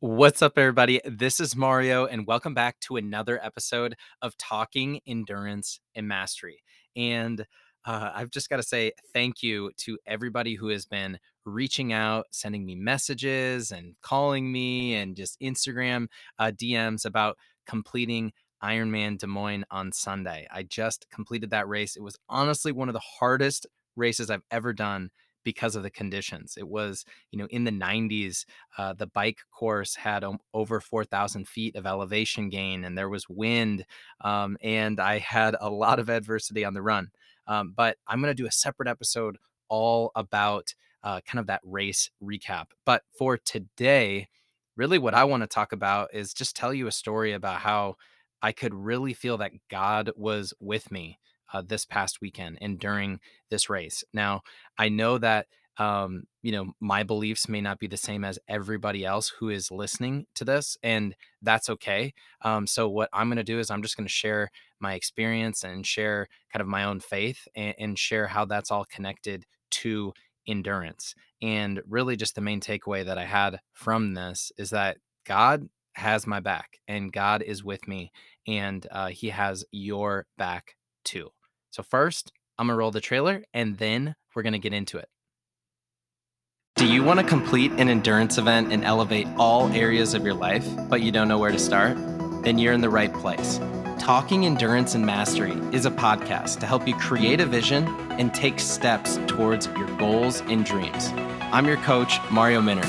What's up, everybody? This is Mario, and welcome back to another episode of Talking Endurance and Mastery. And uh, I've just got to say thank you to everybody who has been reaching out, sending me messages, and calling me, and just Instagram uh, DMs about completing Ironman Des Moines on Sunday. I just completed that race. It was honestly one of the hardest races I've ever done because of the conditions. It was, you know, in the 90s, uh, the bike course had um, over 4,000 feet of elevation gain and there was wind. Um, and I had a lot of adversity on the run. Um, but I'm going to do a separate episode all about uh, kind of that race recap. But for today, really what I want to talk about is just tell you a story about how I could really feel that God was with me uh, this past weekend and during this race. Now, I know that um, you know my beliefs may not be the same as everybody else who is listening to this, and that's okay. Um, so, what I'm going to do is I'm just going to share my experience and share kind of my own faith and, and share how that's all connected to endurance. And really, just the main takeaway that I had from this is that God has my back and God is with me and uh, he has your back too. So, first, I'm going to roll the trailer and then we're going to get into it. Do you want to complete an endurance event and elevate all areas of your life, but you don't know where to start? Then you're in the right place. Talking Endurance and Mastery is a podcast to help you create a vision and take steps towards your goals and dreams. I'm your coach, Mario Minner.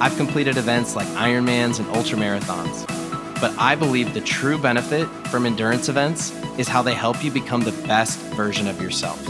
I've completed events like Ironmans and ultramarathons but I believe the true benefit from endurance events is how they help you become the best version of yourself.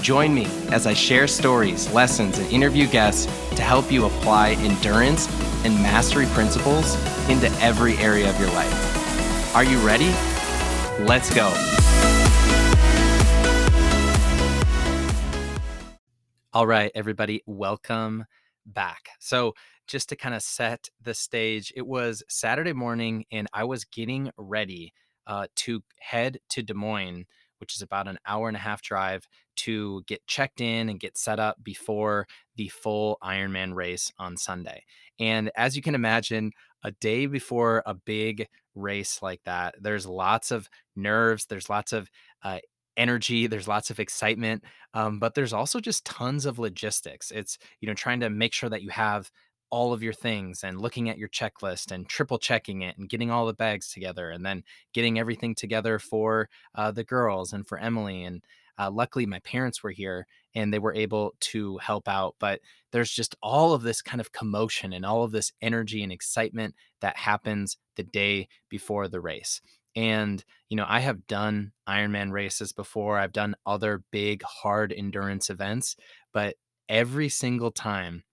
Join me as I share stories, lessons, and interview guests to help you apply endurance and mastery principles into every area of your life. Are you ready? Let's go. All right, everybody, welcome back. So, just to kind of set the stage, it was Saturday morning and I was getting ready uh, to head to Des Moines, which is about an hour and a half drive to get checked in and get set up before the full Ironman race on Sunday. And as you can imagine, a day before a big race like that, there's lots of nerves, there's lots of uh, energy there's lots of excitement um, but there's also just tons of logistics it's you know trying to make sure that you have all of your things and looking at your checklist and triple checking it and getting all the bags together and then getting everything together for uh, the girls and for Emily. And uh, luckily, my parents were here and they were able to help out. But there's just all of this kind of commotion and all of this energy and excitement that happens the day before the race. And, you know, I have done Ironman races before, I've done other big, hard endurance events, but every single time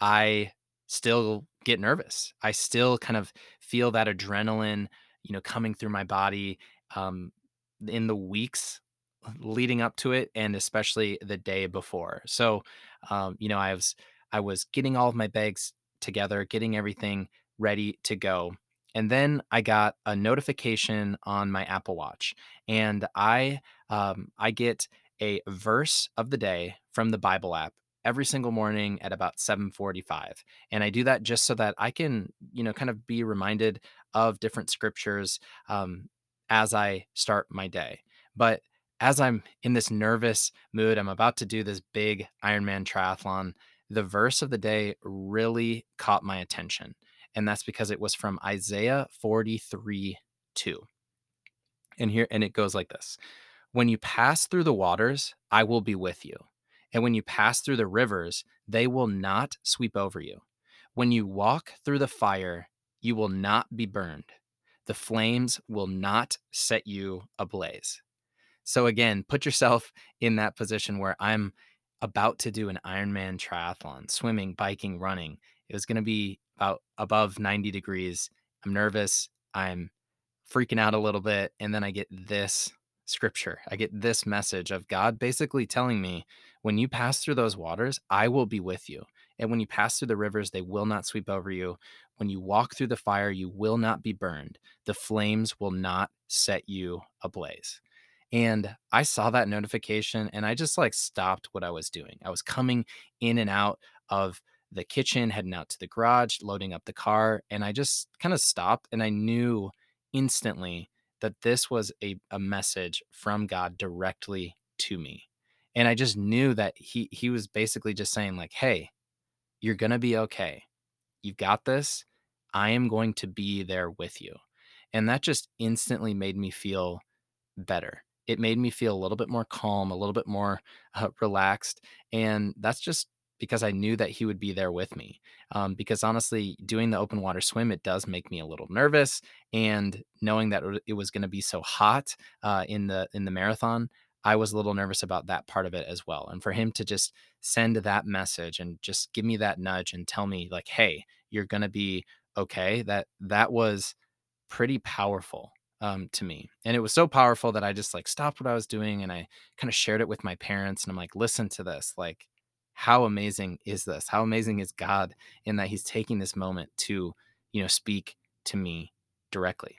I still get nervous. I still kind of feel that adrenaline, you know, coming through my body um, in the weeks leading up to it, and especially the day before. So, um, you know, I was I was getting all of my bags together, getting everything ready to go. And then I got a notification on my Apple Watch, and I um, I get a verse of the day from the Bible app every single morning at about 7:45 and I do that just so that I can you know kind of be reminded of different scriptures um, as I start my day. But as I'm in this nervous mood I'm about to do this big Ironman triathlon the verse of the day really caught my attention and that's because it was from Isaiah 43 2 and here and it goes like this when you pass through the waters I will be with you and when you pass through the rivers, they will not sweep over you. When you walk through the fire, you will not be burned. The flames will not set you ablaze. So, again, put yourself in that position where I'm about to do an Ironman triathlon, swimming, biking, running. It was going to be about above 90 degrees. I'm nervous. I'm freaking out a little bit. And then I get this scripture. I get this message of God basically telling me, when you pass through those waters, I will be with you. And when you pass through the rivers, they will not sweep over you. When you walk through the fire, you will not be burned. The flames will not set you ablaze. And I saw that notification and I just like stopped what I was doing. I was coming in and out of the kitchen, heading out to the garage, loading up the car. And I just kind of stopped and I knew instantly that this was a, a message from God directly to me. And I just knew that he he was basically just saying, like, hey, you're gonna be okay. You've got this. I am going to be there with you. And that just instantly made me feel better. It made me feel a little bit more calm, a little bit more uh, relaxed. And that's just because I knew that he would be there with me. Um, because honestly, doing the open water swim, it does make me a little nervous. And knowing that it was going to be so hot uh, in the in the marathon, I was a little nervous about that part of it as well. And for him to just send that message and just give me that nudge and tell me like, "Hey, you're going to be okay." That that was pretty powerful um, to me. And it was so powerful that I just like stopped what I was doing and I kind of shared it with my parents. And I'm like, listen to this. Like, how amazing is this? How amazing is God in that He's taking this moment to, you know, speak to me directly.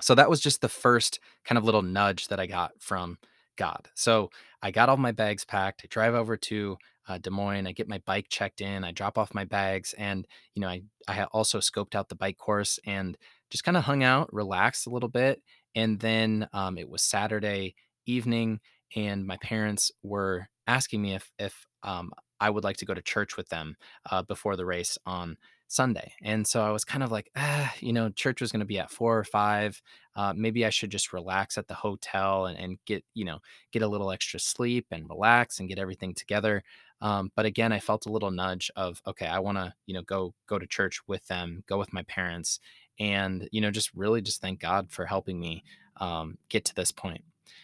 So that was just the first kind of little nudge that I got from God. So I got all my bags packed. I drive over to uh, Des Moines. I get my bike checked in. I drop off my bags, and you know, I I also scoped out the bike course and just kind of hung out, relaxed a little bit, and then um, it was Saturday evening, and my parents were asking me if if um, I would like to go to church with them uh, before the race on Sunday. And so I was kind of like, ah, you know, church was going to be at four or five. Uh, maybe I should just relax at the hotel and, and get, you know, get a little extra sleep and relax and get everything together. Um, but again, I felt a little nudge of, okay, I want to, you know, go go to church with them, go with my parents, and you know, just really just thank God for helping me um, get to this point.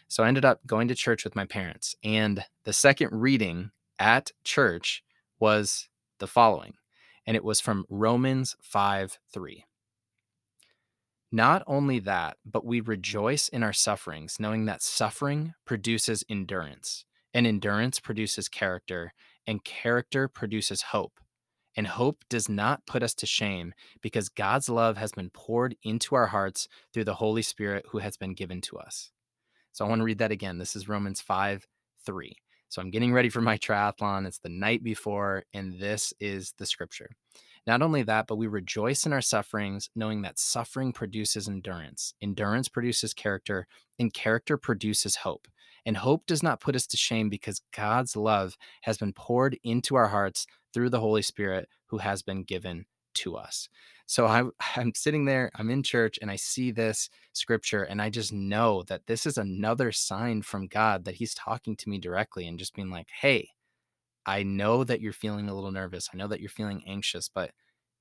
So I ended up going to church with my parents, and the second reading at church was the following and it was from Romans 5 3. Not only that, but we rejoice in our sufferings, knowing that suffering produces endurance, and endurance produces character, and character produces hope. And hope does not put us to shame because God's love has been poured into our hearts through the Holy Spirit who has been given to us. So I want to read that again. This is Romans 5 3. So I'm getting ready for my triathlon. It's the night before, and this is the scripture. Not only that, but we rejoice in our sufferings, knowing that suffering produces endurance. Endurance produces character, and character produces hope. And hope does not put us to shame because God's love has been poured into our hearts through the Holy Spirit who has been given to us. So I, I'm sitting there, I'm in church, and I see this scripture, and I just know that this is another sign from God that He's talking to me directly and just being like, hey, I know that you're feeling a little nervous. I know that you're feeling anxious, but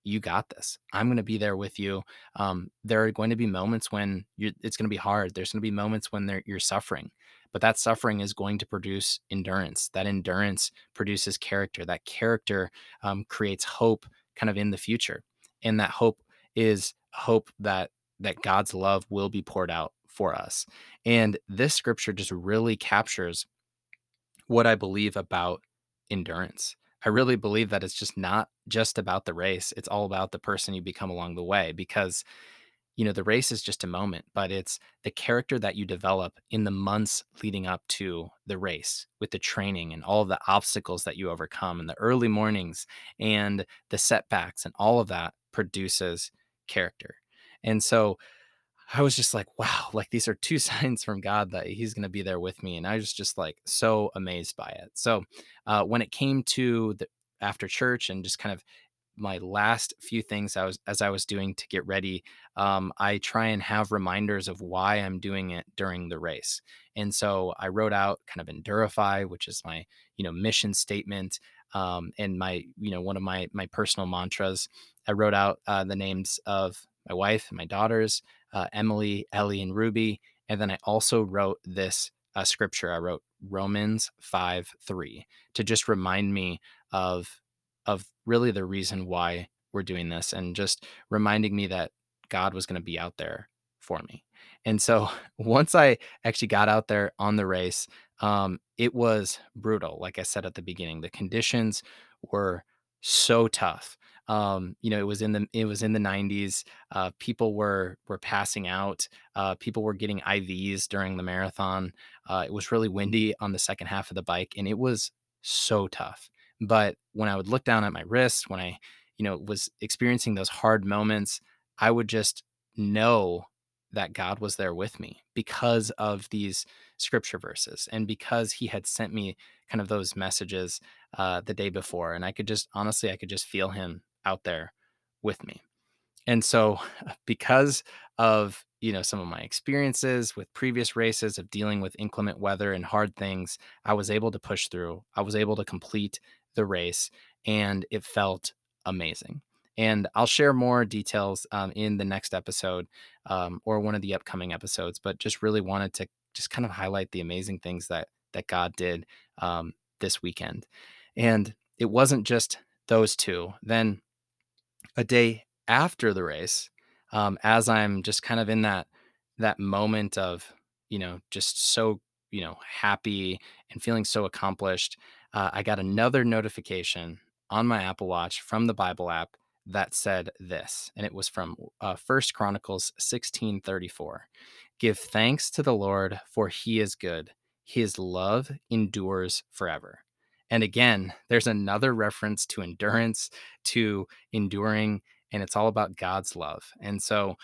you got this. I'm going to be there with you. Um, there are going to be moments when it's going to be hard. There's going to be moments when you're suffering, but that suffering is going to produce endurance. That endurance produces character. That character um, creates hope kind of in the future and that hope is hope that that God's love will be poured out for us. And this scripture just really captures what I believe about endurance. I really believe that it's just not just about the race. It's all about the person you become along the way because you know the race is just a moment but it's the character that you develop in the months leading up to the race with the training and all the obstacles that you overcome and the early mornings and the setbacks and all of that produces character. And so i was just like wow like these are two signs from god that he's going to be there with me and i was just like so amazed by it. So uh, when it came to the after church and just kind of my last few things I was as I was doing to get ready, um, I try and have reminders of why I'm doing it during the race. And so I wrote out kind of Endurify, which is my you know mission statement, um, and my you know one of my my personal mantras. I wrote out uh, the names of my wife and my daughters, uh, Emily, Ellie, and Ruby, and then I also wrote this uh, scripture. I wrote Romans five three to just remind me of of really the reason why we're doing this and just reminding me that God was going to be out there for me. And so once I actually got out there on the race, um, it was brutal. Like I said at the beginning, the conditions were so tough. Um, you know, it was in the it was in the 90s. Uh, people were were passing out. Uh, people were getting IVs during the marathon. Uh, it was really windy on the second half of the bike, and it was so tough But when I would look down at my wrist, when I, you know, was experiencing those hard moments, I would just know that God was there with me because of these scripture verses and because he had sent me kind of those messages uh, the day before. And I could just, honestly, I could just feel him out there with me. And so, because of you know some of my experiences with previous races of dealing with inclement weather and hard things, I was able to push through. I was able to complete the race, and it felt amazing. And I'll share more details um, in the next episode um, or one of the upcoming episodes. But just really wanted to just kind of highlight the amazing things that that God did um, this weekend. And it wasn't just those two. Then a day after the race, um, as I'm just kind of in that that moment of you know just so you know happy and feeling so accomplished, uh, I got another notification on my Apple Watch from the Bible app that said this, and it was from uh, First Chronicles sixteen thirty four. Give thanks to the Lord, for He is good; His love endures forever. And again, there's another reference to endurance, to enduring, and it's all about God's love. And so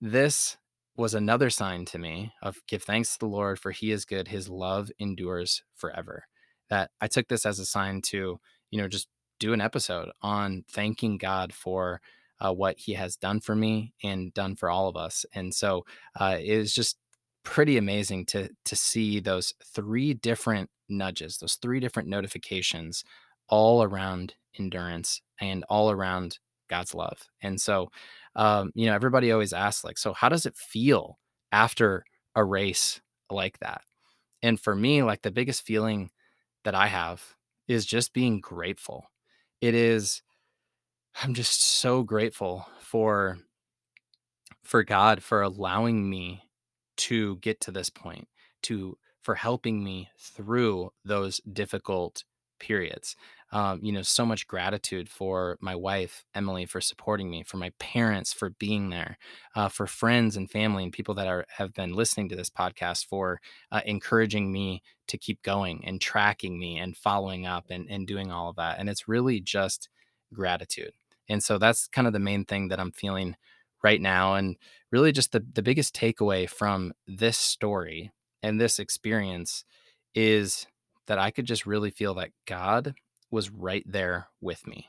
this was another sign to me of give thanks to the Lord for he is good his love endures forever. That I took this as a sign to, you know, just do an episode on thanking God for uh, what he has done for me and done for all of us. And so uh, it was just pretty amazing to to see those three different nudges, those three different notifications all around endurance and all around God's love. And so, um, you know, everybody always asks, like, so how does it feel after a race like that? And for me, like, the biggest feeling that I have is just being grateful. It is, I'm just so grateful for for God for allowing me to get to this point, to for helping me through those difficult periods um, you know, so much gratitude for my wife, Emily, for supporting me, for my parents for being there, uh, for friends and family and people that are have been listening to this podcast for uh, encouraging me to keep going and tracking me and following up and, and doing all of that. And it's really just gratitude. And so that's kind of the main thing that I'm feeling right now. And really just the, the biggest takeaway from this story and this experience is that I could just really feel that God was right there with me.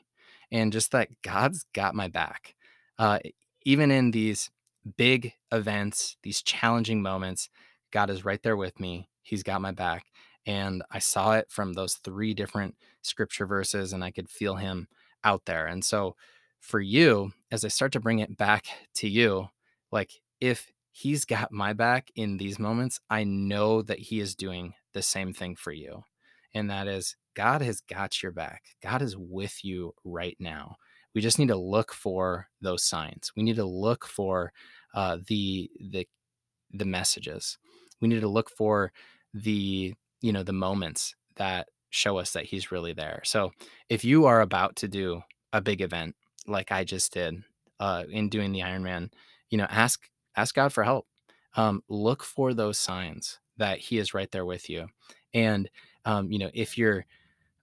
And just that God's got my back. Uh, even in these big events, these challenging moments, God is right there with me. He's got my back. And I saw it from those three different scripture verses, and I could feel him out there. And so, for you, as I start to bring it back to you, like if he's got my back in these moments, I know that he is doing the same thing for you. And that is God has got your back. God is with you right now. We just need to look for those signs. We need to look for uh, the the the messages. We need to look for the you know the moments that show us that He's really there. So if you are about to do a big event like I just did uh, in doing the Ironman, you know, ask ask God for help. Um, look for those signs that He is right there with you. And um, you know, if you're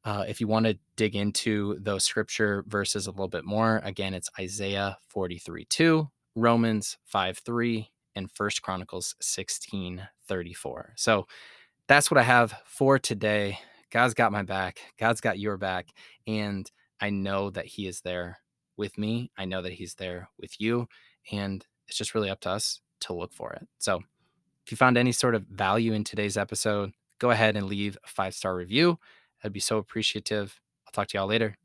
uh, if you want to dig into those scripture verses a little bit more, again, it's Isaiah 43 2, Romans 5 3, and First Chronicles 16 34. So that's what I have for today. God's got my back, God's got your back, and I know that He is there with me. I know that He's there with you, and it's just really up to us to look for it. So if you found any sort of value in today's episode, go ahead and leave a five star review. I'd be so appreciative. I'll talk to y'all later.